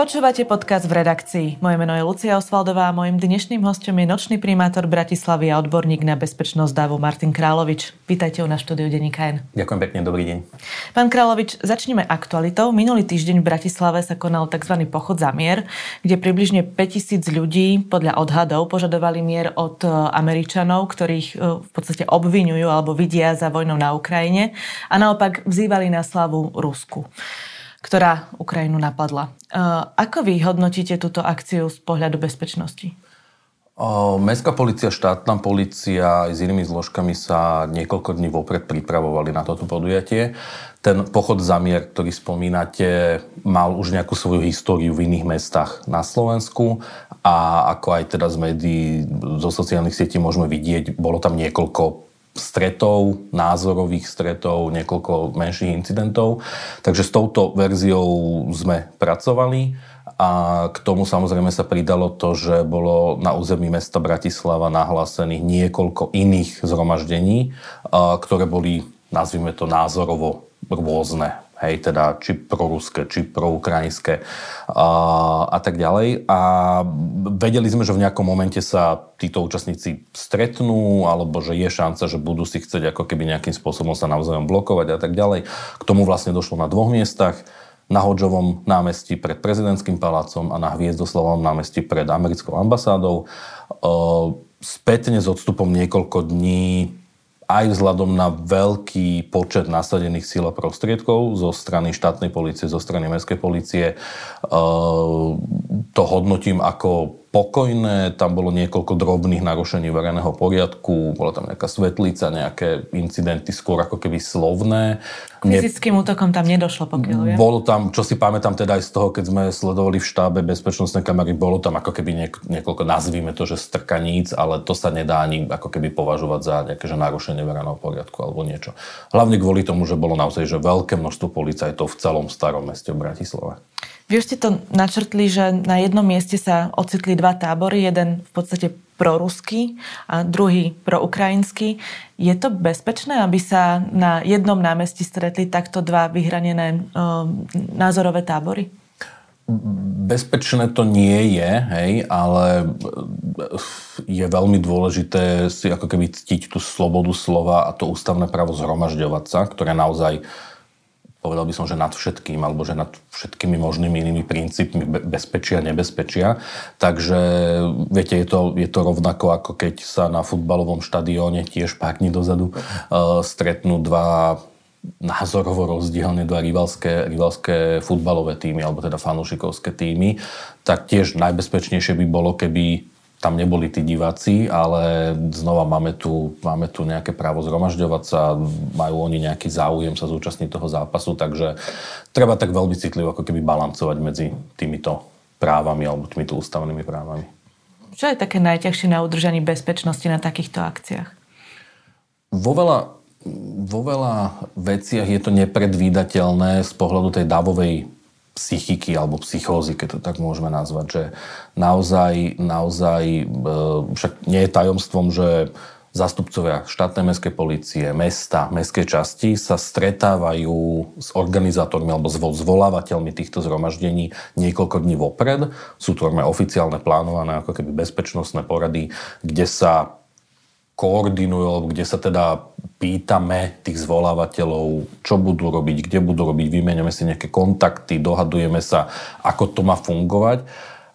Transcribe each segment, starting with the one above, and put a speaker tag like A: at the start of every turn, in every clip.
A: Počúvate podcast v redakcii. Moje meno je Lucia Osvaldová a mojim dnešným hostom je nočný primátor Bratislavy a odborník na bezpečnosť dávu Martin Královič. Vítajte u na štúdiu Denníka N.
B: Ďakujem pekne, dobrý deň.
A: Pán Královič, začneme aktualitou. Minulý týždeň v Bratislave sa konal tzv. pochod za mier, kde približne 5000 ľudí podľa odhadov požadovali mier od e, Američanov, ktorých e, v podstate obvinujú alebo vidia za vojnou na Ukrajine a naopak vzývali na slavu Rusku ktorá Ukrajinu napadla. Ako vy hodnotíte túto akciu z pohľadu bezpečnosti?
B: Mestská policia, štátna policia aj s inými zložkami sa niekoľko dní vopred pripravovali na toto podujatie. Ten pochod za mier, ktorý spomínate, mal už nejakú svoju históriu v iných mestách na Slovensku a ako aj teda z médií, zo sociálnych sietí môžeme vidieť, bolo tam niekoľko stretov, názorových stretov, niekoľko menších incidentov. Takže s touto verziou sme pracovali a k tomu samozrejme sa pridalo to, že bolo na území mesta Bratislava nahlásených niekoľko iných zhromaždení, ktoré boli, nazvime to, názorovo rôzne hej, teda či proruské, či proukrajinské a, a tak ďalej. A vedeli sme, že v nejakom momente sa títo účastníci stretnú, alebo že je šanca, že budú si chcieť ako keby nejakým spôsobom sa navzájom blokovať a tak ďalej. K tomu vlastne došlo na dvoch miestach na Hodžovom námestí pred prezidentským palácom a na Hviezdoslavom námestí pred americkou ambasádou. Spätne s odstupom niekoľko dní aj vzhľadom na veľký počet nasadených síl a prostriedkov zo strany štátnej policie, zo strany mestskej policie, e, to hodnotím ako pokojné, tam bolo niekoľko drobných narušení verejného poriadku, bola tam nejaká svetlica, nejaké incidenty skôr ako keby slovné.
A: K fyzickým útokom tam nedošlo, pokiaľ viem.
B: Bolo tam, čo si pamätám teda aj z toho, keď sme sledovali v štábe bezpečnostnej kamery, bolo tam ako keby niek- niekoľko, nazvíme to, že strkaníc, ale to sa nedá ani ako keby považovať za nejaké že narušenie verejného poriadku alebo niečo. Hlavne kvôli tomu, že bolo naozaj že veľké množstvo policajtov v celom starom meste v Bratislave.
A: Vy už ste to načrtli, že na jednom mieste sa ocitli dva tábory, jeden v podstate proruský a druhý proukrajinský. Je to bezpečné, aby sa na jednom námestí stretli takto dva vyhranené um, názorové tábory?
B: Bezpečné to nie je, hej, ale je veľmi dôležité si ako keby ctiť tú slobodu slova a to ústavné právo zhromažďovať sa, ktoré naozaj povedal by som, že nad všetkým, alebo že nad všetkými možnými inými princípmi bezpečia, nebezpečia. Takže, viete, je to, je to rovnako, ako keď sa na futbalovom štadióne tiež pár dní dozadu uh, stretnú dva názorovo rozdielne dva rivalské, rivalské futbalové týmy, alebo teda fanúšikovské týmy, tak tiež najbezpečnejšie by bolo, keby tam neboli tí diváci, ale znova máme tu, máme tu nejaké právo zhromažďovať sa, majú oni nejaký záujem sa zúčastniť toho zápasu, takže treba tak veľmi citlivo ako keby balancovať medzi týmito právami alebo týmito ústavnými právami.
A: Čo je také najťažšie na udržaní bezpečnosti na takýchto akciách?
B: Vo veľa, vo veľa veciach je to nepredvídateľné z pohľadu tej davovej psychiky alebo psychózy, keď to tak môžeme nazvať, že naozaj, naozaj e, však nie je tajomstvom, že zastupcovia štátnej mestskej policie, mesta, mestskej časti sa stretávajú s organizátormi alebo zvolávateľmi týchto zhromaždení niekoľko dní vopred. Sú to oficiálne plánované ako keby bezpečnostné porady, kde sa koordinujú, alebo kde sa teda pýtame tých zvolávateľov, čo budú robiť, kde budú robiť, vymeniame si nejaké kontakty, dohadujeme sa, ako to má fungovať.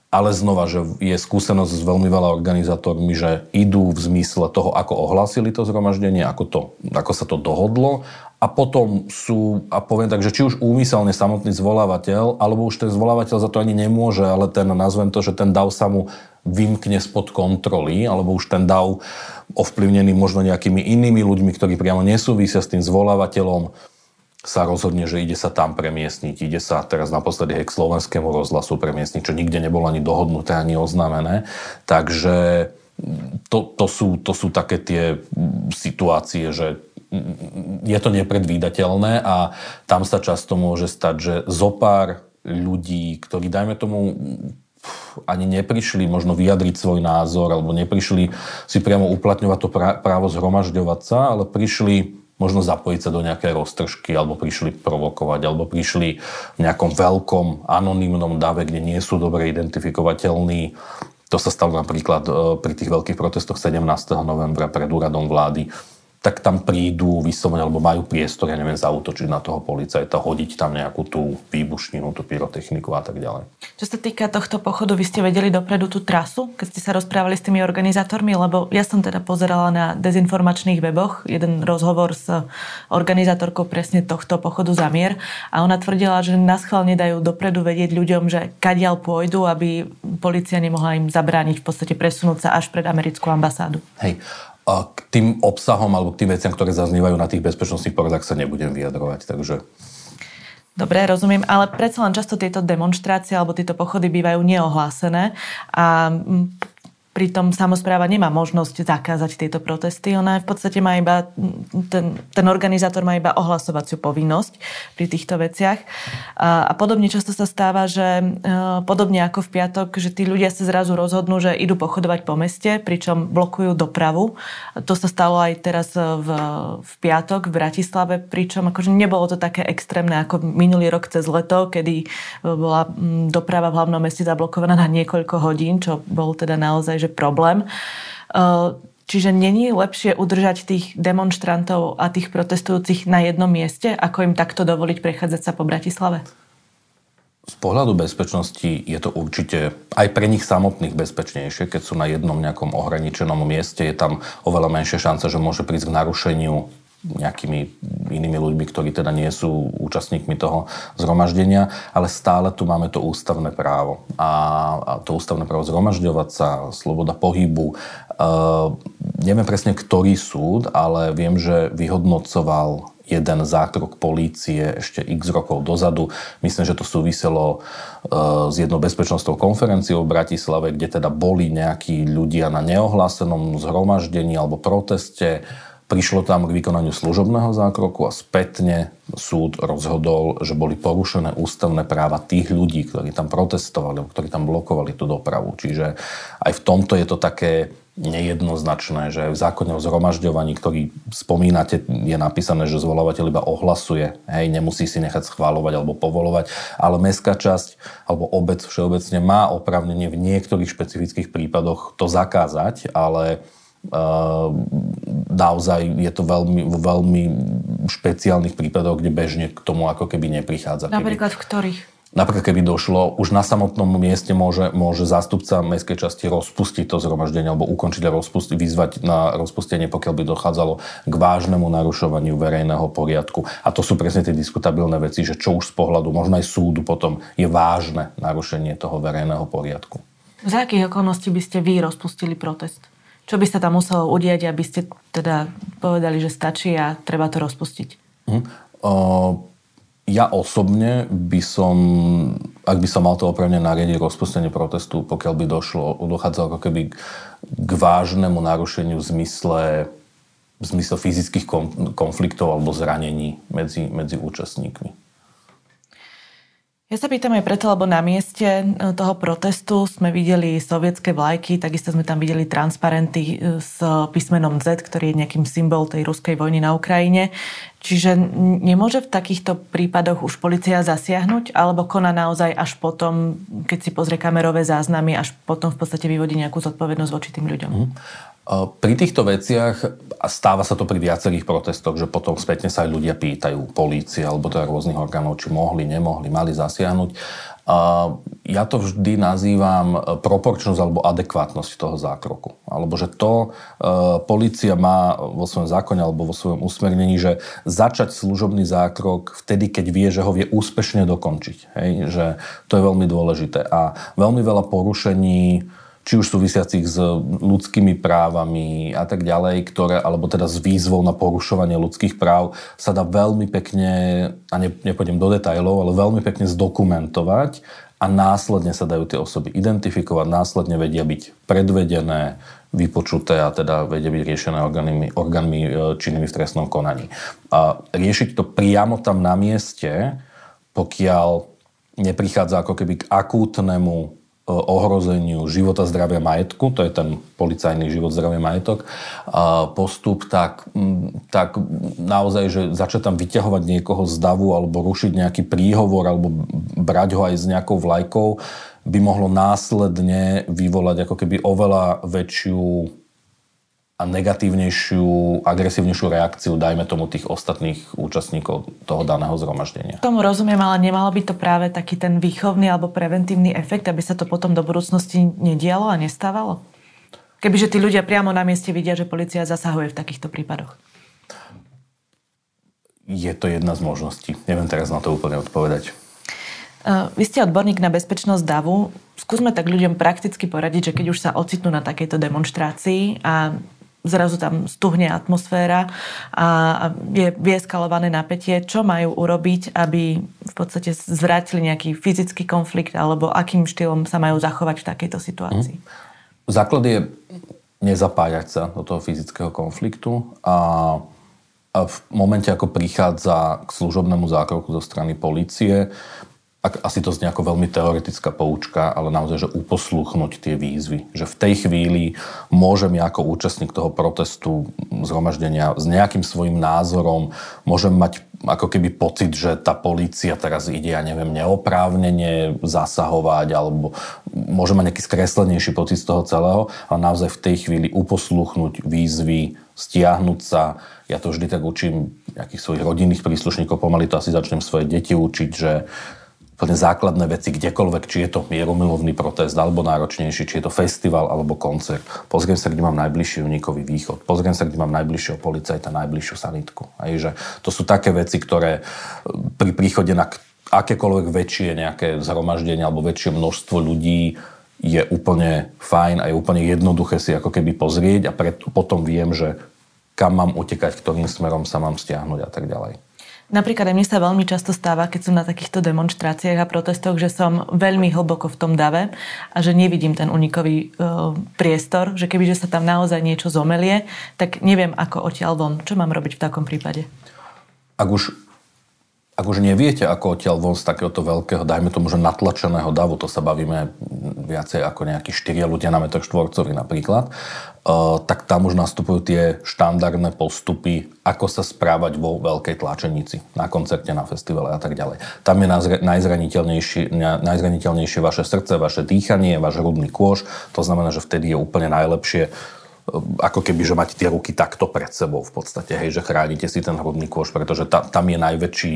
B: Ale znova, že je skúsenosť s veľmi veľa organizátormi, že idú v zmysle toho, ako ohlásili to zhromaždenie, ako, to, ako sa to dohodlo a potom sú, a poviem tak, že či už úmyselne samotný zvolávateľ, alebo už ten zvolávateľ za to ani nemôže, ale ten, nazvem to, že ten dav sa mu vymkne spod kontroly, alebo už ten dav ovplyvnený možno nejakými inými ľuďmi, ktorí priamo nesúvisia s tým zvolávateľom, sa rozhodne, že ide sa tam premiestniť. Ide sa teraz naposledy k slovenskému rozhlasu premiestniť, čo nikde nebolo ani dohodnuté, ani oznámené. Takže to, to, sú, to sú také tie situácie, že je to nepredvídateľné a tam sa často môže stať, že zopár ľudí, ktorí, dajme tomu, ani neprišli možno vyjadriť svoj názor alebo neprišli si priamo uplatňovať to právo zhromažďovať sa, ale prišli možno zapojiť sa do nejakej roztržky, alebo prišli provokovať, alebo prišli v nejakom veľkom anonymnom dave, kde nie sú dobre identifikovateľní. To sa stalo napríklad e, pri tých veľkých protestoch 17. novembra pred úradom vlády tak tam prídu vyslovene, alebo majú priestor, ja neviem, zautočiť na toho policajta, hodiť tam nejakú tú výbušninu, tú pyrotechniku a tak ďalej.
A: Čo sa týka tohto pochodu, vy ste vedeli dopredu tú trasu, keď ste sa rozprávali s tými organizátormi, lebo ja som teda pozerala na dezinformačných weboch jeden rozhovor s organizátorkou presne tohto pochodu za mier a ona tvrdila, že na schvál nedajú dopredu vedieť ľuďom, že kadiaľ pôjdu, aby policia nemohla im zabrániť v podstate presunúť sa až pred americkú ambasádu.
B: Hej, k tým obsahom alebo k tým veciam, ktoré zaznievajú na tých bezpečnostných poradách sa nebudem vyjadrovať, takže...
A: Dobre, rozumiem, ale predsa len často tieto demonstrácie alebo tieto pochody bývajú neohlásené a Pritom samozpráva nemá možnosť zakázať tieto protesty. Ona v podstate má iba, ten, ten organizátor má iba ohlasovaciu povinnosť pri týchto veciach. A, a podobne často sa stáva, že e, podobne ako v piatok, že tí ľudia sa zrazu rozhodnú, že idú pochodovať po meste, pričom blokujú dopravu. To sa stalo aj teraz v, v piatok v Bratislave, pričom akože nebolo to také extrémne ako minulý rok cez leto, kedy bola doprava v hlavnom meste zablokovaná na niekoľko hodín, čo bol teda naozaj že problém. Uh, čiže není lepšie udržať tých demonstrantov a tých protestujúcich na jednom mieste, ako im takto dovoliť prechádzať sa po Bratislave?
B: Z pohľadu bezpečnosti je to určite aj pre nich samotných bezpečnejšie, keď sú na jednom nejakom ohraničenom mieste. Je tam oveľa menšia šanca, že môže prísť k narušeniu nejakými inými ľuďmi, ktorí teda nie sú účastníkmi toho zhromaždenia, ale stále tu máme to ústavné právo. A, a to ústavné právo zhromažďovať sa, sloboda pohybu. Uh, neviem presne, ktorý súd, ale viem, že vyhodnocoval jeden zákrok polície ešte x rokov dozadu. Myslím, že to súviselo uh, s jednou bezpečnostnou konferenciou v Bratislave, kde teda boli nejakí ľudia na neohlásenom zhromaždení alebo proteste Prišlo tam k vykonaniu služobného zákroku a spätne súd rozhodol, že boli porušené ústavné práva tých ľudí, ktorí tam protestovali, ktorí tam blokovali tú dopravu. Čiže aj v tomto je to také nejednoznačné, že v zákone o zhromažďovaní, ktorý spomínate, je napísané, že zvolávateľ iba ohlasuje, hej, nemusí si nechať schváľovať alebo povolovať, ale mestská časť alebo obec všeobecne má opravnenie v niektorých špecifických prípadoch to zakázať, ale naozaj je to veľmi, veľmi špeciálnych prípadoch, kde bežne k tomu ako keby neprichádza.
A: Napríklad keby, v ktorých?
B: Napríklad keby došlo, už na samotnom mieste môže, môže zástupca mestskej časti rozpustiť to zhromaždenie alebo ukončiť a rozpustiť, vyzvať na rozpustenie, pokiaľ by dochádzalo k vážnemu narušovaniu verejného poriadku. A to sú presne tie diskutabilné veci, že čo už z pohľadu možno aj súdu potom je vážne narušenie toho verejného poriadku.
A: Za akých okolností by ste vy rozpustili protest? Čo by sa tam muselo udiať, aby ste teda povedali, že stačí a treba to rozpustiť?
B: Uh, ja osobne by som, ak by som mal to opravne nariadiť rozpustenie protestu, pokiaľ by došlo, dochádzalo ako keby k vážnemu narušeniu v zmysle, v zmysle fyzických konfliktov alebo zranení medzi, medzi účastníkmi.
A: Ja sa pýtam aj preto, lebo na mieste e, toho protestu sme videli sovietské vlajky, takisto sme tam videli transparenty e, s písmenom Z, ktorý je nejakým symbol tej ruskej vojny na Ukrajine. Čiže nemôže v takýchto prípadoch už policia zasiahnuť, alebo koná naozaj až potom, keď si pozrie kamerové záznamy, až potom v podstate vyvodí nejakú zodpovednosť voči tým ľuďom? Mm.
B: Pri týchto veciach, stáva sa to pri viacerých protestoch, že potom spätne sa aj ľudia pýtajú polície alebo teda rôznych orgánov, či mohli, nemohli, mali zasiahnuť. Ja to vždy nazývam proporčnosť alebo adekvátnosť toho zákroku. Alebo že to policia má vo svojom zákone alebo vo svojom usmernení, že začať služobný zákrok vtedy, keď vie, že ho vie úspešne dokončiť. Hej? Že to je veľmi dôležité. A veľmi veľa porušení či už súvisiacich s ľudskými právami a tak ďalej, ktoré, alebo teda s výzvou na porušovanie ľudských práv sa dá veľmi pekne, a ne, nepôjdem do detajlov, ale veľmi pekne zdokumentovať a následne sa dajú tie osoby identifikovať, následne vedia byť predvedené, vypočuté a teda vedia byť riešené orgánmi, orgánmi e, činnými v trestnom konaní. A riešiť to priamo tam na mieste, pokiaľ neprichádza ako keby k akútnemu ohrozeniu života, zdravia, majetku, to je ten policajný život, zdravie, majetok, postup, tak, tak naozaj, že začať tam vyťahovať niekoho z davu alebo rušiť nejaký príhovor alebo brať ho aj s nejakou vlajkou, by mohlo následne vyvolať ako keby oveľa väčšiu a negatívnejšiu, agresívnejšiu reakciu, dajme tomu, tých ostatných účastníkov toho daného zhromaždenia.
A: Tomu rozumiem, ale nemalo by to práve taký ten výchovný alebo preventívny efekt, aby sa to potom do budúcnosti nedialo a nestávalo? Kebyže tí ľudia priamo na mieste vidia, že policia zasahuje v takýchto prípadoch.
B: Je to jedna z možností. Neviem teraz na to úplne odpovedať.
A: Vy ste odborník na bezpečnosť davu. Skúsme tak ľuďom prakticky poradiť, že keď už sa ocitnú na takejto demonstrácii a zrazu tam stuhne atmosféra a je vyeskalované napätie. Čo majú urobiť, aby v podstate zvrátili nejaký fyzický konflikt alebo akým štýlom sa majú zachovať v takejto situácii? Mm.
B: Základ je nezapájať sa do toho fyzického konfliktu a, v momente, ako prichádza k služobnému zákroku zo strany policie, asi to znie ako veľmi teoretická poučka, ale naozaj, že uposluchnúť tie výzvy. Že v tej chvíli môžem ja ako účastník toho protestu, zhromaždenia s nejakým svojim názorom, môžem mať ako keby pocit, že tá polícia teraz ide, ja neviem, neoprávnene zasahovať, alebo môžem mať nejaký skreslenejší pocit z toho celého, ale naozaj v tej chvíli uposluchnúť výzvy, stiahnuť sa. Ja to vždy tak učím nejakých svojich rodinných príslušníkov, pomaly to asi začnem svoje deti učiť, že úplne základné veci kdekoľvek, či je to mieromilovný protest alebo náročnejší, či je to festival alebo koncert. Pozriem sa, kde mám najbližší unikový východ. Pozriem sa, kde mám najbližšieho policajta, najbližšiu sanitku. Aj, že to sú také veci, ktoré e, pri príchode na akékoľvek väčšie nejaké zhromaždenie alebo väčšie množstvo ľudí je úplne fajn a je úplne jednoduché si ako keby pozrieť a pred, potom viem, že kam mám utekať, ktorým smerom sa mám stiahnuť a tak ďalej.
A: Napríklad aj mne sa veľmi často stáva, keď som na takýchto demonstráciách a protestoch, že som veľmi hlboko v tom dave a že nevidím ten unikový e, priestor, že kebyže sa tam naozaj niečo zomelie, tak neviem, ako odtiaľ von. Čo mám robiť v takom prípade?
B: Ak už ak už neviete, ako odtiaľ von z takéhoto veľkého, dajme tomu, že natlačeného davu, to sa bavíme viacej ako nejakí štyria ľudia na metr štvorcový napríklad, tak tam už nastupujú tie štandardné postupy, ako sa správať vo veľkej tlačenici, na koncerte, na festivale a tak ďalej. Tam je najzraniteľnejšie, najzraniteľnejšie vaše srdce, vaše dýchanie, váš hrudný kôž, to znamená, že vtedy je úplne najlepšie ako keby, že máte tie ruky takto pred sebou v podstate, hej, že chránite si ten hrudný kôž, pretože ta, tam je najväčší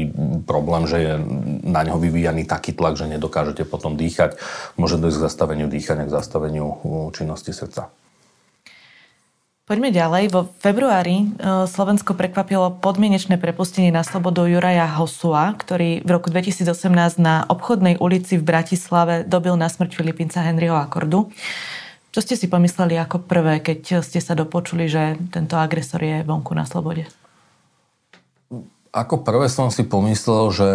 B: problém, že je na neho vyvíjaný taký tlak, že nedokážete potom dýchať. Môže dojsť k zastaveniu dýchania, k zastaveniu činnosti srdca.
A: Poďme ďalej. Vo februári e, Slovensko prekvapilo podmienečné prepustenie na slobodu Juraja Hosua, ktorý v roku 2018 na obchodnej ulici v Bratislave dobil na smrť Filipínca Henryho Akordu. Čo ste si pomysleli ako prvé, keď ste sa dopočuli, že tento agresor je vonku na slobode?
B: Ako prvé som si pomyslel, že...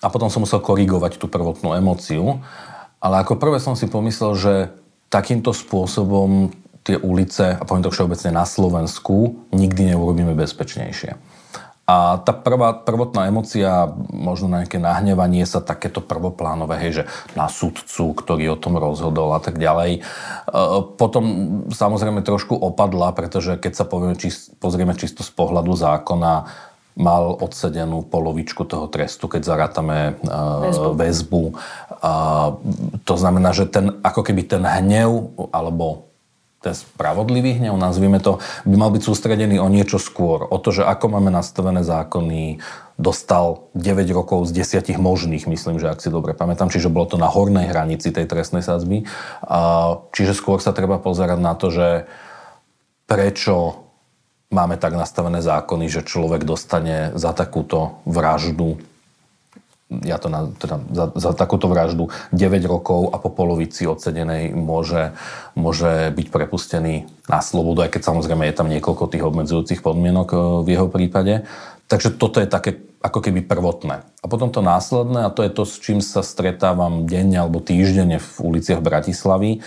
B: A potom som musel korigovať tú prvotnú emóciu. Ale ako prvé som si pomyslel, že takýmto spôsobom tie ulice, a poviem to všeobecne na Slovensku, nikdy neurobíme bezpečnejšie. A tá prvá, prvotná emocia, možno na nejaké nahnevanie sa takéto prvoplánové, hej, že na sudcu, ktorý o tom rozhodol a tak ďalej. E, potom samozrejme trošku opadla, pretože keď sa povieme, či, pozrieme čisto z pohľadu zákona, mal odsedenú polovičku toho trestu, keď zarátame väzbu. väzbu. To znamená, že ten, ako keby ten hnev alebo ten spravodlivý hnev, nazvime to, by mal byť sústredený o niečo skôr. O to, že ako máme nastavené zákony, dostal 9 rokov z 10 možných, myslím, že ak si dobre pamätám, čiže bolo to na hornej hranici tej trestnej sadzby. Čiže skôr sa treba pozerať na to, že prečo máme tak nastavené zákony, že človek dostane za takúto vraždu ja to na, teda za, za takúto vraždu 9 rokov a po polovici odsedenej môže, môže byť prepustený na slobodu, aj keď samozrejme je tam niekoľko tých obmedzujúcich podmienok e, v jeho prípade. Takže toto je také ako keby prvotné. A potom to následné, a to je to, s čím sa stretávam denne alebo týždenne v uliciach Bratislavy,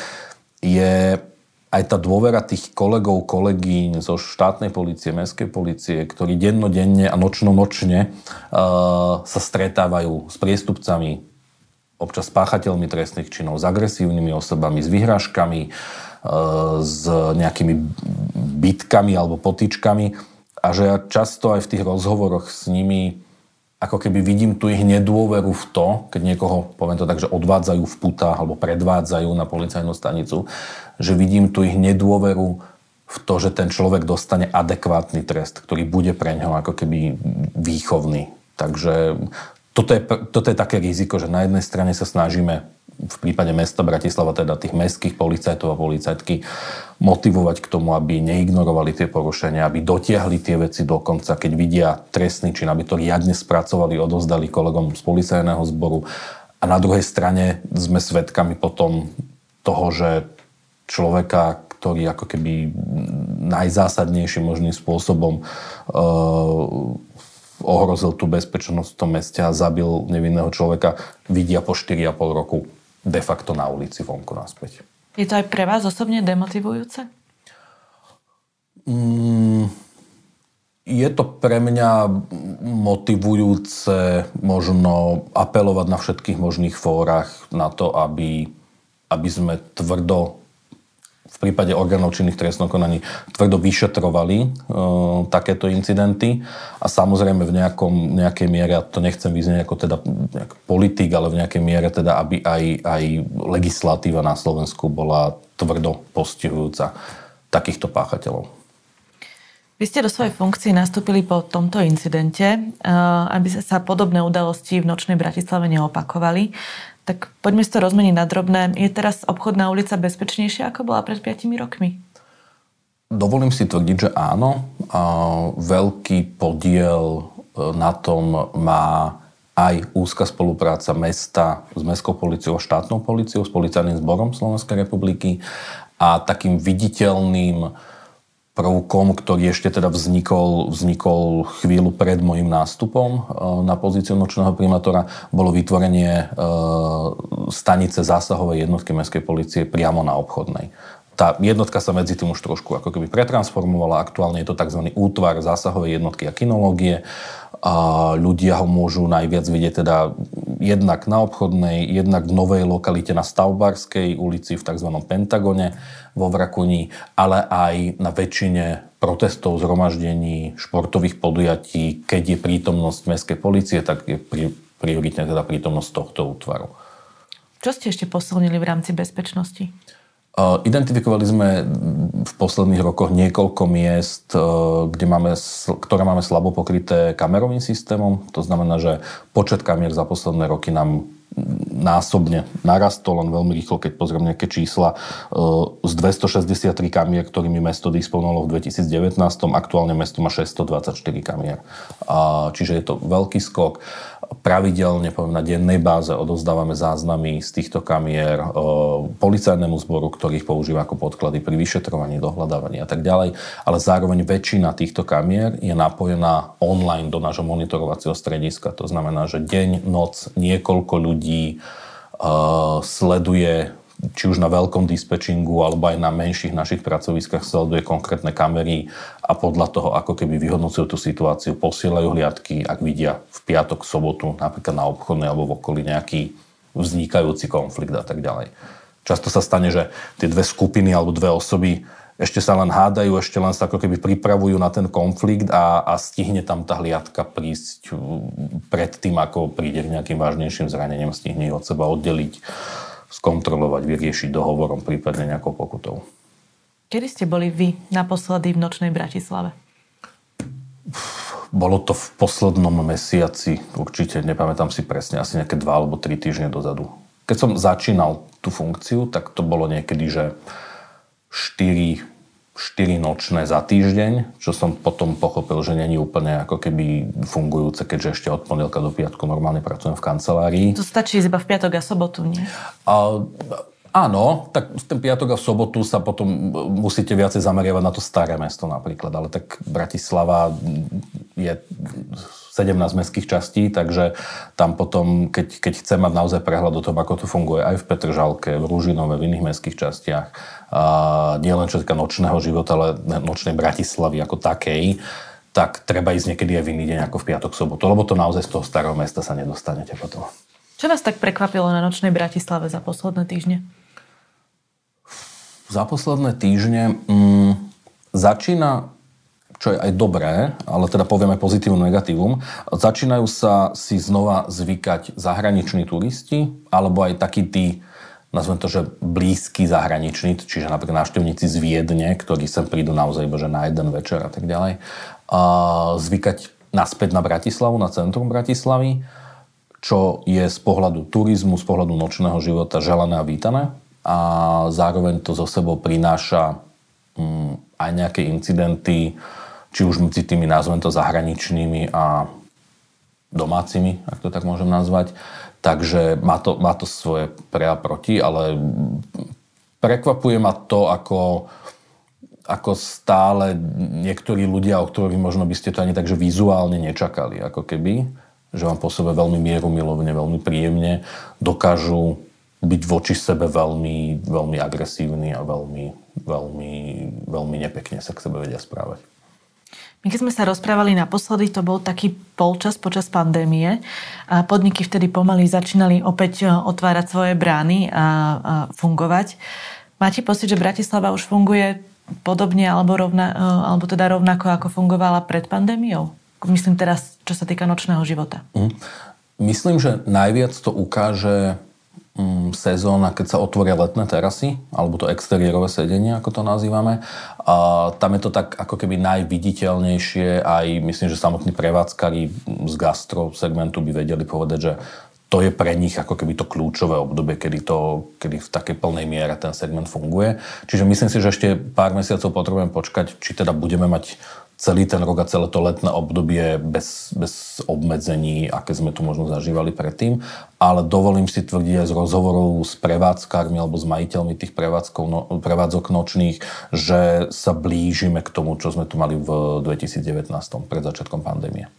B: je aj tá dôvera tých kolegov, kolegyň zo štátnej policie, mestskej policie, ktorí dennodenne a nočno-nočne uh, sa stretávajú s priestupcami, občas s páchateľmi trestných činov, s agresívnymi osobami, s vyhrážkami, e, s nejakými bitkami alebo potičkami. A že ja často aj v tých rozhovoroch s nimi ako keby vidím tu ich nedôveru v to, keď niekoho, poviem to tak, že odvádzajú v putách alebo predvádzajú na policajnú stanicu, že vidím tu ich nedôveru v to, že ten človek dostane adekvátny trest, ktorý bude pre ňoho ako keby výchovný. Takže toto je, toto je také riziko, že na jednej strane sa snažíme v prípade mesta Bratislava, teda tých mestských policajtov a policajtky, motivovať k tomu, aby neignorovali tie porušenia, aby dotiahli tie veci do konca, keď vidia trestný čin, aby to riadne spracovali, odozdali kolegom z policajného zboru. A na druhej strane sme svedkami potom toho, že človeka, ktorý ako keby najzásadnejším možným spôsobom uh, ohrozil tú bezpečnosť v tom meste a zabil nevinného človeka, vidia po 4,5 roku de facto na ulici vonku naspäť.
A: Je to aj pre vás osobne demotivujúce?
B: Mm, je to pre mňa motivujúce možno apelovať na všetkých možných fórach na to, aby, aby sme tvrdo v prípade orgánov činných trestnom konaní tvrdo vyšetrovali e, takéto incidenty a samozrejme v nejakom, nejakej miere, a to nechcem vyznieť ako teda nejak politik, ale v nejakej miere teda, aby aj, aj legislatíva na Slovensku bola tvrdo postihujúca takýchto páchateľov.
A: Vy ste do svojej funkcii nastúpili po tomto incidente, e, aby sa podobné udalosti v nočnej Bratislave neopakovali. Tak poďme si to rozmeniť na drobné. Je teraz obchodná ulica bezpečnejšia, ako bola pred 5 rokmi?
B: Dovolím si tvrdiť, že áno. Veľký podiel e, na tom má aj úzka spolupráca mesta s mestskou policiou a štátnou policiou, s policajným zborom Slovenskej republiky a takým viditeľným prvkom, ktorý ešte teda vznikol, vznikol chvíľu pred môjim nástupom e, na pozíciu nočného primátora, bolo vytvorenie e, stanice zásahovej jednotky mestskej policie priamo na obchodnej. Tá jednotka sa medzi tým už trošku ako keby pretransformovala. Aktuálne je to tzv. útvar zásahovej jednotky a kinológie a ľudia ho môžu najviac vidieť teda jednak na obchodnej, jednak v novej lokalite na Stavbarskej ulici v tzv. Pentagone vo Vrakuni, ale aj na väčšine protestov, zhromaždení, športových podujatí, keď je prítomnosť mestskej policie, tak je pri, prioritne teda prítomnosť tohto útvaru.
A: Čo ste ešte posilnili v rámci bezpečnosti?
B: Identifikovali sme v posledných rokoch niekoľko miest, kde máme, ktoré máme slabo pokryté kamerovým systémom. To znamená, že počet kamier za posledné roky nám násobne narastol, len veľmi rýchlo, keď pozriem nejaké čísla, z 263 kamier, ktorými mesto disponovalo v 2019, aktuálne mesto má 624 kamier. Čiže je to veľký skok pravidelne, poviem, na dennej báze odozdávame záznamy z týchto kamier e, policajnému zboru, ktorých používa ako podklady pri vyšetrovaní, dohľadávaní a tak ďalej. Ale zároveň väčšina týchto kamier je napojená online do nášho monitorovacieho strediska. To znamená, že deň, noc, niekoľko ľudí e, sleduje či už na veľkom dispečingu alebo aj na menších našich pracoviskách sleduje konkrétne kamery a podľa toho, ako keby vyhodnocujú tú situáciu, posielajú hliadky, ak vidia v piatok, sobotu, napríklad na obchodnej alebo v okolí nejaký vznikajúci konflikt a tak ďalej. Často sa stane, že tie dve skupiny alebo dve osoby ešte sa len hádajú, ešte len sa ako keby pripravujú na ten konflikt a, a stihne tam tá hliadka prísť pred tým, ako príde k nejakým vážnejším zraneniam, stihne ich od seba oddeliť skontrolovať, vyriešiť dohovorom, prípadne nejakou pokutou.
A: Kedy ste boli vy naposledy v nočnej Bratislave?
B: Bolo to v poslednom mesiaci, určite, nepamätám si presne, asi nejaké dva alebo tri týždne dozadu. Keď som začínal tú funkciu, tak to bolo niekedy, že 4, 4 nočné za týždeň, čo som potom pochopil, že není úplne ako keby fungujúce, keďže ešte od pondelka do piatku normálne pracujem v kancelárii.
A: To stačí iba v piatok a sobotu, nie? A,
B: áno, tak ten piatok a v sobotu sa potom musíte viacej zameriavať na to staré mesto napríklad, ale tak Bratislava je 17 mestských častí, takže tam potom, keď, keď chcem mať naozaj prehľad o tom, ako to funguje aj v Petržalke, v Ružinove, v iných mestských častiach, a nie len čo týka nočného života, ale nočnej Bratislavy ako takej, tak treba ísť niekedy aj v iný deň ako v piatok, sobotu, lebo to naozaj z toho starého mesta sa nedostanete potom.
A: Čo vás tak prekvapilo na nočnej Bratislave za posledné týždne?
B: Za posledné týždne mm, začína čo je aj dobré, ale teda povieme pozitívum, negatívum, začínajú sa si znova zvykať zahraniční turisti, alebo aj takí tí, nazvem to, že blízky zahraniční, čiže napríklad návštevníci z Viedne, ktorí sem prídu naozaj iba, na jeden večer a tak ďalej, zvykať naspäť na Bratislavu, na centrum Bratislavy, čo je z pohľadu turizmu, z pohľadu nočného života želané a vítané. A zároveň to zo sebou prináša mm, aj nejaké incidenty, či už medzi tými, nazvem to, zahraničnými a domácimi, ak to tak môžem nazvať. Takže má to, má to svoje pre a proti, ale prekvapuje ma to, ako, ako stále niektorí ľudia, o ktorých možno by ste to ani takže vizuálne nečakali, ako keby, že vám po sebe veľmi mieru milovne, veľmi príjemne dokážu byť voči sebe veľmi, veľmi agresívny a veľmi, veľmi, veľmi nepekne sa k sebe vedia správať.
A: My keď sme sa rozprávali naposledy, to bol taký polčas počas pandémie a podniky vtedy pomaly začínali opäť e, otvárať svoje brány a, a fungovať. Máte pocit, že Bratislava už funguje podobne alebo, rovna, e, alebo teda rovnako, ako fungovala pred pandémiou? Myslím teraz, čo sa týka nočného života. Mm.
B: Myslím, že najviac to ukáže sezóna, keď sa otvoria letné terasy, alebo to exteriérové sedenie, ako to nazývame. A tam je to tak ako keby najviditeľnejšie, aj myslím, že samotní prevádzkari z gastro segmentu by vedeli povedať, že to je pre nich ako keby to kľúčové obdobie, kedy, to, kedy v takej plnej miere ten segment funguje. Čiže myslím si, že ešte pár mesiacov potrebujeme počkať, či teda budeme mať celý ten rok a celé to letné obdobie bez, bez obmedzení, aké sme tu možno zažívali predtým. Ale dovolím si tvrdiť aj z rozhovorov s prevádzkármi alebo s majiteľmi tých no, prevádzok nočných, že sa blížime k tomu, čo sme tu mali v 2019, pred začiatkom pandémie.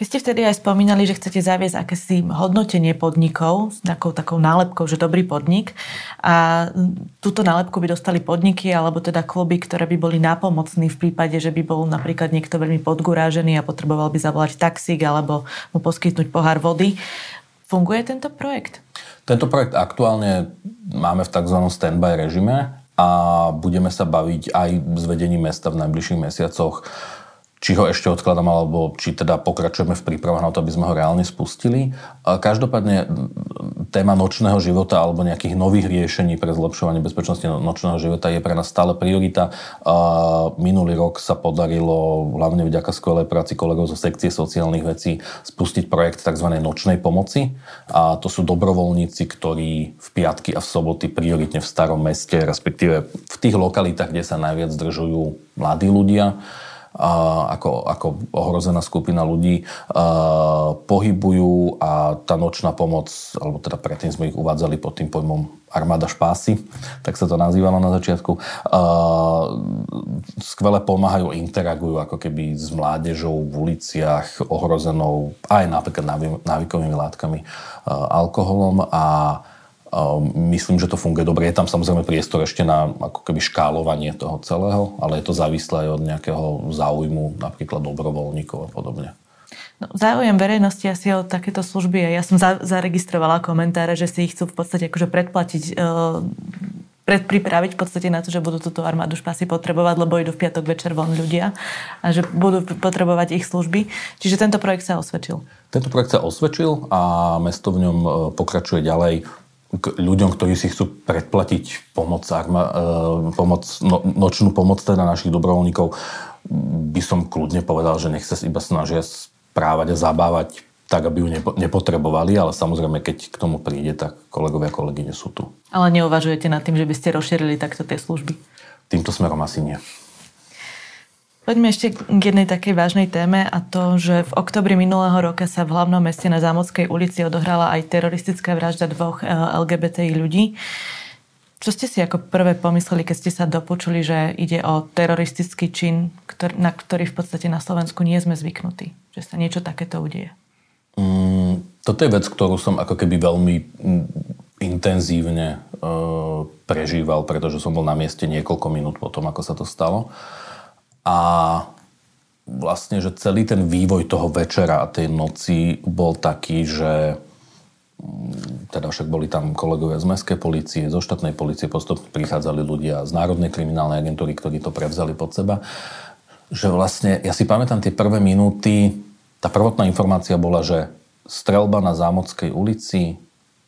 A: Vy ste vtedy aj spomínali, že chcete zaviesť akési hodnotenie podnikov s takou, takou nálepkou, že dobrý podnik. A túto nálepku by dostali podniky alebo teda kluby, ktoré by boli nápomocní v prípade, že by bol napríklad niekto veľmi podgurážený a potreboval by zavolať taxík alebo mu poskytnúť pohár vody. Funguje tento projekt?
B: Tento projekt aktuálne máme v tzv. standby režime a budeme sa baviť aj s vedením mesta v najbližších mesiacoch či ho ešte odkladám, alebo či teda pokračujeme v prípravách na to, aby sme ho reálne spustili. Každopádne téma nočného života alebo nejakých nových riešení pre zlepšovanie bezpečnosti no-, nočného života je pre nás stále priorita. Minulý rok sa podarilo, hlavne vďaka skvelej práci kolegov zo sekcie sociálnych vecí, spustiť projekt tzv. nočnej pomoci. A to sú dobrovoľníci, ktorí v piatky a v soboty prioritne v starom meste, respektíve v tých lokalitách, kde sa najviac zdržujú mladí ľudia, ako, ako ohrozená skupina ľudí pohybujú a tá nočná pomoc, alebo teda predtým sme ich uvádzali pod tým pojmom armáda špásy, tak sa to nazývalo na začiatku, skvele pomáhajú, interagujú ako keby s mládežou v uliciach ohrozenou aj napríklad návykovými látkami, alkoholom a Myslím, že to funguje dobre. Je tam samozrejme priestor ešte na ako keby škálovanie toho celého, ale je to závislé aj od nejakého záujmu napríklad dobrovoľníkov a podobne.
A: No, záujem verejnosti asi o takéto služby. Ja som za, zaregistrovala komentáre, že si ich chcú v podstate akože predplatiť, e, predpripraviť v podstate na to, že budú túto armádu špasy potrebovať, lebo idú v piatok večer von ľudia a že budú potrebovať ich služby. Čiže tento projekt sa osvedčil.
B: Tento projekt sa osvedčil a mesto v ňom e, pokračuje ďalej k ľuďom, ktorí si chcú predplatiť pomoc, arma, e, pomoc no, nočnú pomoc teda našich dobrovoľníkov, by som kľudne povedal, že nech sa iba snažia správať a zabávať tak, aby ju nepo, nepotrebovali, ale samozrejme, keď k tomu príde, tak kolegovia a kolegyne sú tu.
A: Ale neuvažujete nad tým, že by ste rozšírili takto tie služby?
B: Týmto smerom asi nie.
A: Poďme ešte k jednej takej vážnej téme a to, že v oktobri minulého roka sa v hlavnom meste na Zámodskej ulici odohrala aj teroristická vražda dvoch eh, LGBTI ľudí. Čo ste si ako prvé pomysleli, keď ste sa dopočuli, že ide o teroristický čin, ktorý, na ktorý v podstate na Slovensku nie sme zvyknutí? Že sa niečo takéto udeje?
B: Mm, toto je vec, ktorú som ako keby veľmi mm, intenzívne e, prežíval, pretože som bol na mieste niekoľko minút po tom, ako sa to stalo. A vlastne, že celý ten vývoj toho večera a tej noci bol taký, že teda však boli tam kolegovia z mestskej policie, zo štátnej policie, postupne prichádzali ľudia z Národnej kriminálnej agentúry, ktorí to prevzali pod seba, že vlastne, ja si pamätám tie prvé minúty, tá prvotná informácia bola, že strelba na Zámodskej ulici,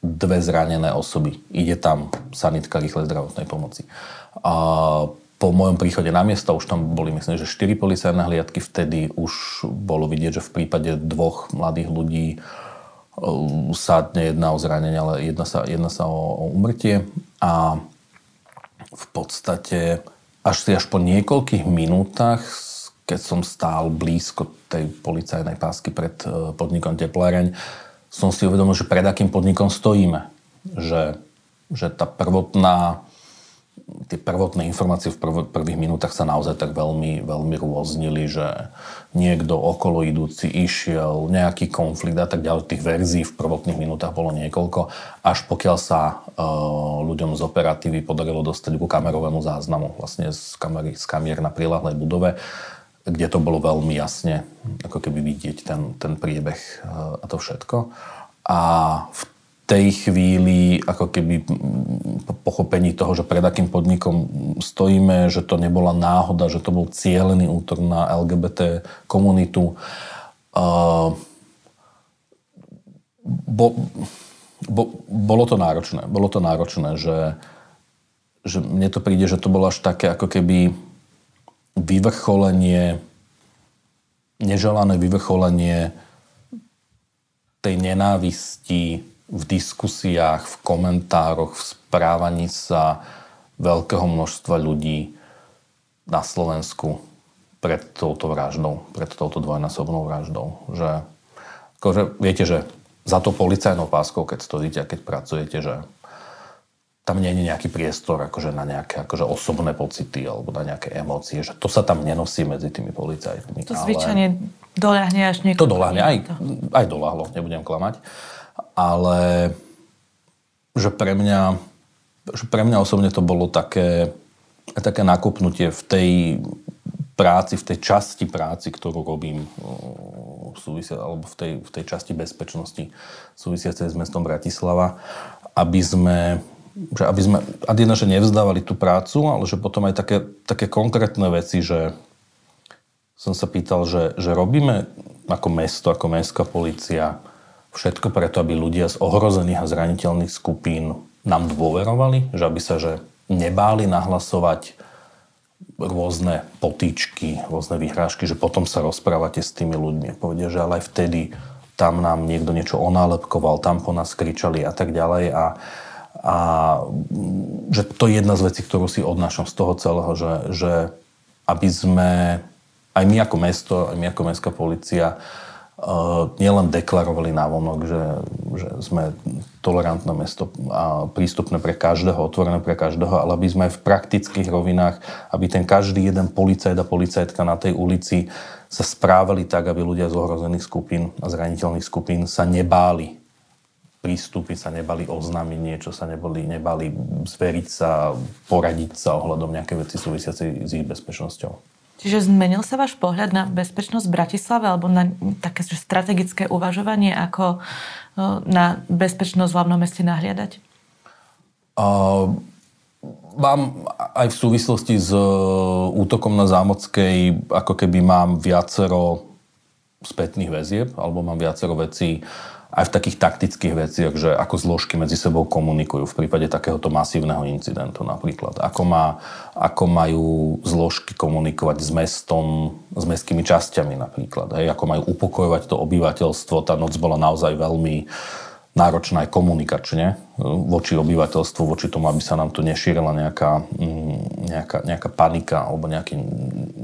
B: dve zranené osoby. Ide tam sanitka rýchlej zdravotnej pomoci. A po mojom príchode na miesto, už tam boli myslím, že 4 policajné hliadky, vtedy už bolo vidieť, že v prípade dvoch mladých ľudí sa nejedná o zranenie, ale jedná sa, jedná sa o, o umrtie a v podstate až si až po niekoľkých minútach, keď som stál blízko tej policajnej pásky pred e, podnikom Tepláreň, som si uvedomil, že pred akým podnikom stojíme. Že, že tá prvotná tie prvotné informácie v prv, prvých minútach sa naozaj tak veľmi, veľmi rôznili, že niekto okolo idúci išiel, nejaký konflikt a tak ďalej. Tých verzií v prvotných minútach bolo niekoľko, až pokiaľ sa e, ľuďom z operatívy podarilo dostať ku kamerovému záznamu, vlastne z, kamery, z kamier na prilahlej budove, kde to bolo veľmi jasne, ako keby vidieť ten, ten priebeh e, a to všetko. A v tej chvíli ako keby pochopení toho, že pred akým podnikom stojíme, že to nebola náhoda, že to bol cieľený útok na LGBT komunitu. Uh, bo, bo, bolo to náročné. Bolo to náročné, že, že mne to príde, že to bolo až také ako keby vyvrcholenie, neželané vyvrcholenie tej nenávisti v diskusiách, v komentároch, v správaní sa veľkého množstva ľudí na Slovensku pred touto vraždou, pred touto dvojnásobnou vraždou. Že, akože, viete, že za to policajnou páskou, keď stojíte a keď pracujete, že tam nie je nejaký priestor akože na nejaké akože osobné pocity alebo na nejaké emócie, že to sa tam nenosí medzi tými policajtmi.
A: To zvyčajne doľahne až niekoho.
B: To doľahne, aj, aj doľahlo, nebudem klamať ale že pre mňa, že pre mňa osobne to bolo také, také nakopnutie v tej práci, v tej časti práci, ktorú robím súvisia, alebo v tej, v tej časti bezpečnosti súvisiacej s mestom Bratislava, aby sme že aby sme a jedna, že nevzdávali tú prácu, ale že potom aj také, také konkrétne veci, že som sa pýtal, že, že robíme ako mesto, ako mestská policia, Všetko preto, aby ľudia z ohrozených a zraniteľných skupín nám dôverovali, že aby sa že nebáli nahlasovať rôzne potýčky, rôzne vyhrážky, že potom sa rozprávate s tými ľuďmi. Povedia, že ale aj vtedy tam nám niekto niečo onálepkoval, tam po nás kričali a tak ďalej. A, a že to je jedna z vecí, ktorú si odnášam z toho celého, že, že aby sme, aj my ako mesto, aj my ako mestská policia, Eh, nielen deklarovali návonok, že, že sme tolerantné mesto a prístupné pre každého, otvorené pre každého, ale aby sme aj v praktických rovinách, aby ten každý jeden policajt a policajtka na tej ulici sa správali tak, aby ľudia z ohrozených skupín a zraniteľných skupín sa nebáli prístupy sa nebali oznámiť niečo, sa nebali, nebali zveriť sa, poradiť sa ohľadom nejaké veci súvisiacej s ich bezpečnosťou.
A: Čiže zmenil sa váš pohľad na bezpečnosť v Bratislave alebo na také strategické uvažovanie, ako na bezpečnosť v hlavnom meste nahliadať?
B: Uh, mám aj v súvislosti s e, útokom na Zámockej, ako keby mám viacero spätných väzieb, alebo mám viacero vecí, aj v takých taktických veciach, že ako zložky medzi sebou komunikujú v prípade takéhoto masívneho incidentu napríklad. Ako, má, ako majú zložky komunikovať s mestom, s mestskými časťami napríklad. Hej, ako majú upokojovať to obyvateľstvo. Tá noc bola naozaj veľmi náročná aj komunikačne voči obyvateľstvu, voči tomu, aby sa nám tu nešírila nejaká, mm, nejaká, nejaká panika alebo nejaký,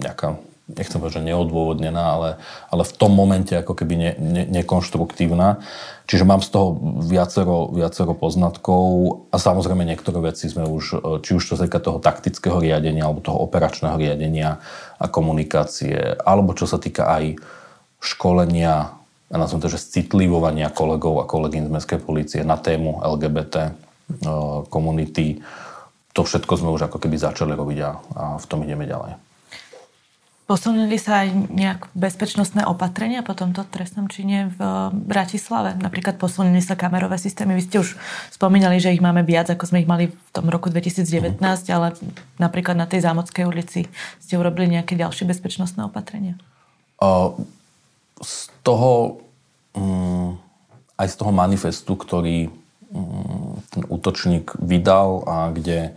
B: nejaká nechcem povedať, že neodôvodnená, ale, ale v tom momente ako keby ne, ne, nekonštruktívna. Čiže mám z toho viacero, viacero poznatkov a samozrejme niektoré veci sme už, či už čo sa týka toho taktického riadenia alebo toho operačného riadenia a komunikácie, alebo čo sa týka aj školenia a nazvem to, že citlivovania kolegov a kolegín z Mestskej policie na tému LGBT e, komunity. To všetko sme už ako keby začali robiť a, a v tom ideme ďalej.
A: Posunuli sa aj nejak bezpečnostné opatrenia po tomto trestnom čine v Bratislave? Napríklad posunuli sa kamerové systémy. Vy ste už spomínali, že ich máme viac, ako sme ich mali v tom roku 2019, mm. ale napríklad na tej Zámodskej ulici ste urobili nejaké ďalšie bezpečnostné opatrenia?
B: Z toho, um, aj z toho manifestu, ktorý um, ten útočník vydal a kde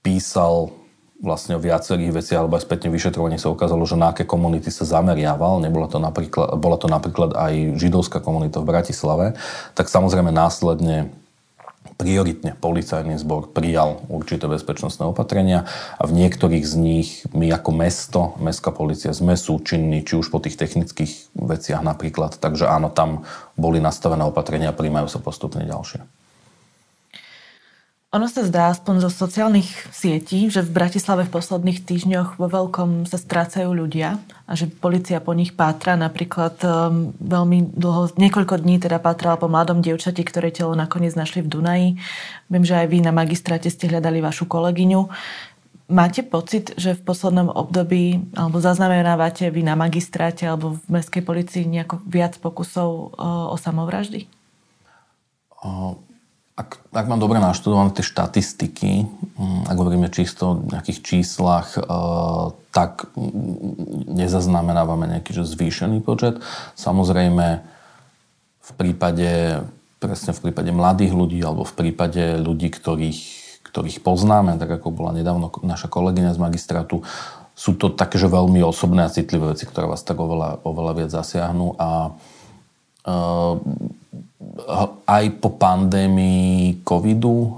B: písal vlastne o viacerých veciach, alebo aj spätne vyšetrovanie sa ukázalo, že na aké komunity sa zameriaval, nebola to napríklad, bola to napríklad aj židovská komunita v Bratislave, tak samozrejme následne prioritne policajný zbor prijal určité bezpečnostné opatrenia a v niektorých z nich my ako mesto, mestská policia sme súčinní, či už po tých technických veciach napríklad, takže áno, tam boli nastavené opatrenia a príjmajú sa postupne ďalšie.
A: Ono sa zdá aspoň zo sociálnych sietí, že v Bratislave v posledných týždňoch vo veľkom sa strácajú ľudia a že policia po nich pátra. Napríklad um, veľmi dlho, niekoľko dní teda pátrala po mladom dievčati, ktoré telo nakoniec našli v Dunaji. Viem, že aj vy na magistráte ste hľadali vašu kolegyňu. Máte pocit, že v poslednom období, alebo zaznamenávate vy na magistráte alebo v mestskej policii nejako viac pokusov uh, o samovraždy?
B: Uh ak, ak mám dobre naštudované tie štatistiky, mm, ak hovoríme čisto o nejakých číslach, e, tak nezaznamenávame nejaký že zvýšený počet. Samozrejme, v prípade, presne v prípade mladých ľudí alebo v prípade ľudí, ktorých, ktorých poznáme, tak ako bola nedávno naša kolegyňa z magistrátu, sú to také, že veľmi osobné a citlivé veci, ktoré vás tak oveľa, oveľa viac zasiahnu a uh, aj po pandémii covidu e,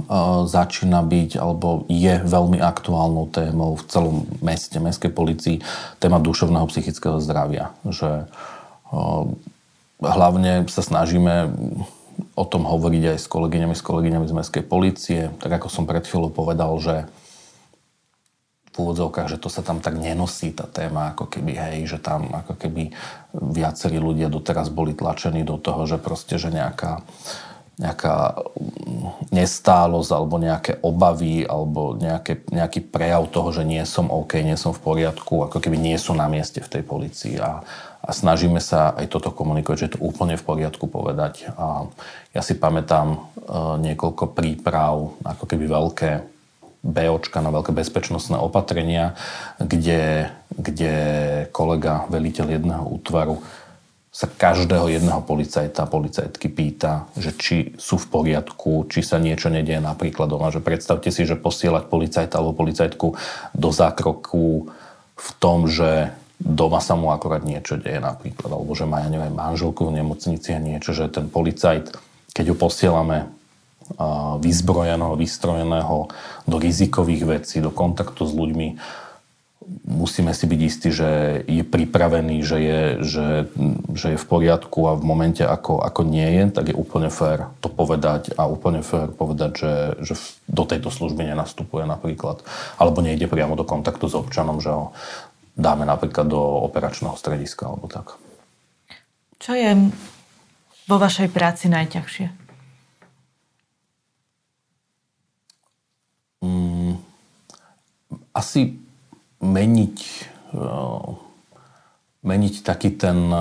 B: začína byť alebo je veľmi aktuálnou témou v celom meste, mestskej policii téma duševného psychického zdravia. Že e, hlavne sa snažíme o tom hovoriť aj s kolegyňami, s kolegyňami z mestskej policie. Tak ako som pred chvíľou povedal, že úvodzovkách, že to sa tam tak nenosí, tá téma, ako keby, hej, že tam ako keby viacerí ľudia doteraz boli tlačení do toho, že proste, že nejaká, nejaká nestálosť alebo nejaké obavy alebo nejaké, nejaký prejav toho, že nie som OK, nie som v poriadku, ako keby nie sú na mieste v tej policii a, a snažíme sa aj toto komunikovať, že je to úplne v poriadku povedať. A ja si pamätám uh, niekoľko príprav, ako keby veľké BOčka na veľké bezpečnostné opatrenia, kde, kde kolega, veliteľ jedného útvaru sa každého jedného policajta, policajtky pýta, že či sú v poriadku, či sa niečo nedieje napríklad doma. Že predstavte si, že posielať policajta alebo policajtku do zákroku v tom, že doma sa mu akorát niečo deje napríklad, alebo že má, ja neviem, manželku v nemocnici a niečo, že ten policajt, keď ho posielame vyzbrojeného, vystrojeného do rizikových vecí, do kontaktu s ľuďmi, musíme si byť istí, že je pripravený, že je, že, že je v poriadku a v momente, ako, ako nie je, tak je úplne fér to povedať a úplne fér povedať, že, že do tejto služby nenastupuje napríklad. Alebo nejde priamo do kontaktu s občanom, že ho dáme napríklad do operačného strediska alebo tak.
A: Čo je vo vašej práci najťažšie?
B: Asi meniť, uh, meniť taký ten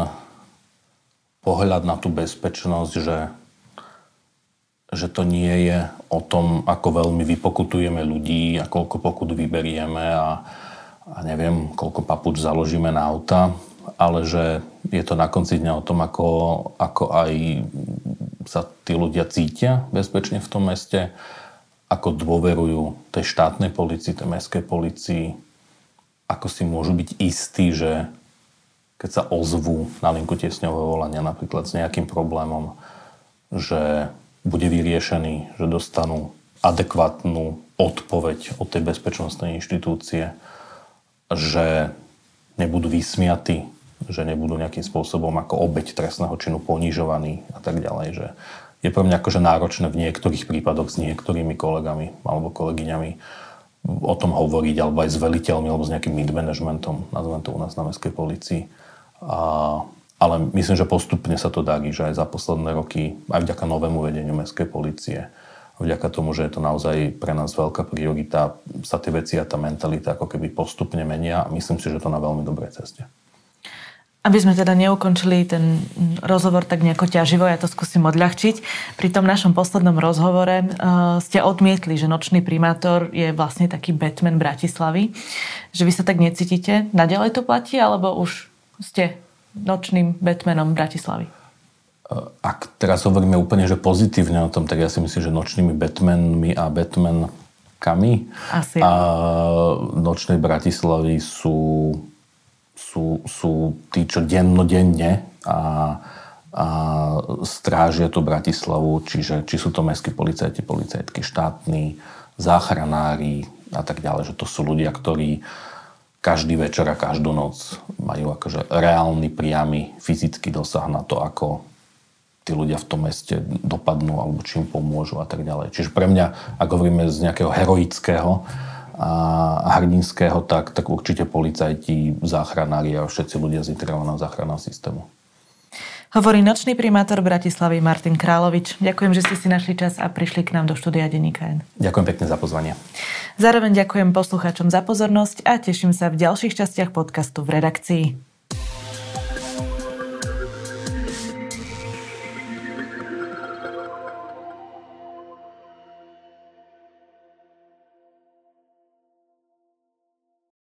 B: pohľad na tú bezpečnosť, že, že to nie je o tom, ako veľmi vypokutujeme ľudí a koľko pokut vyberieme a, a neviem, koľko papuč založíme na auta, ale že je to na konci dňa o tom, ako, ako aj sa tí ľudia cítia bezpečne v tom meste, ako dôverujú tej štátnej policii, tej mestskej policii, ako si môžu byť istí, že keď sa ozvú na linku tiesňového volania napríklad s nejakým problémom, že bude vyriešený, že dostanú adekvátnu odpoveď od tej bezpečnostnej inštitúcie, že nebudú vysmiatí, že nebudú nejakým spôsobom ako obeď trestného činu ponižovaní a tak ďalej, že je pre mňa akože náročné v niektorých prípadoch s niektorými kolegami alebo kolegyňami o tom hovoriť, alebo aj s veliteľmi, alebo s nejakým mid-managementom, nazvem to u nás na mestskej policii. A, ale myslím, že postupne sa to darí, že aj za posledné roky, aj vďaka novému vedeniu mestskej policie, vďaka tomu, že je to naozaj pre nás veľká priorita, sa tie veci a tá mentalita ako keby postupne menia a myslím si, že to na veľmi dobrej ceste.
A: Aby sme teda neukončili ten rozhovor tak nejako ťaživo, ja to skúsim odľahčiť. Pri tom našom poslednom rozhovore uh, ste odmietli, že nočný primátor je vlastne taký Batman Bratislavy. Že vy sa tak necítite? Naďalej to platí, alebo už ste nočným Batmanom Bratislavy?
B: Ak teraz hovoríme úplne že pozitívne o tom, tak ja si myslím, že nočnými Batmanmi a Batmankami
A: Asi.
B: a nočnej Bratislavy sú sú, sú tí, čo dennodenne a, a strážia tú Bratislavu, čiže či sú to mestskí policajti, policajtky, štátni, záchranári a tak ďalej, že to sú ľudia, ktorí každý večer a každú noc majú akože reálny, priamy fyzický dosah na to, ako tí ľudia v tom meste dopadnú alebo čím pomôžu a tak ďalej. Čiže pre mňa, ak hovoríme z nejakého heroického a hrdinského, tak, tak určite policajti, záchranári a všetci ľudia z integrovaného záchranného systému.
A: Hovorí nočný primátor Bratislavy Martin Královič. Ďakujem, že ste si našli čas a prišli k nám do štúdia Denníka N.
B: Ďakujem pekne za pozvanie.
A: Zároveň ďakujem poslucháčom za pozornosť a teším sa v ďalších častiach podcastu v redakcii.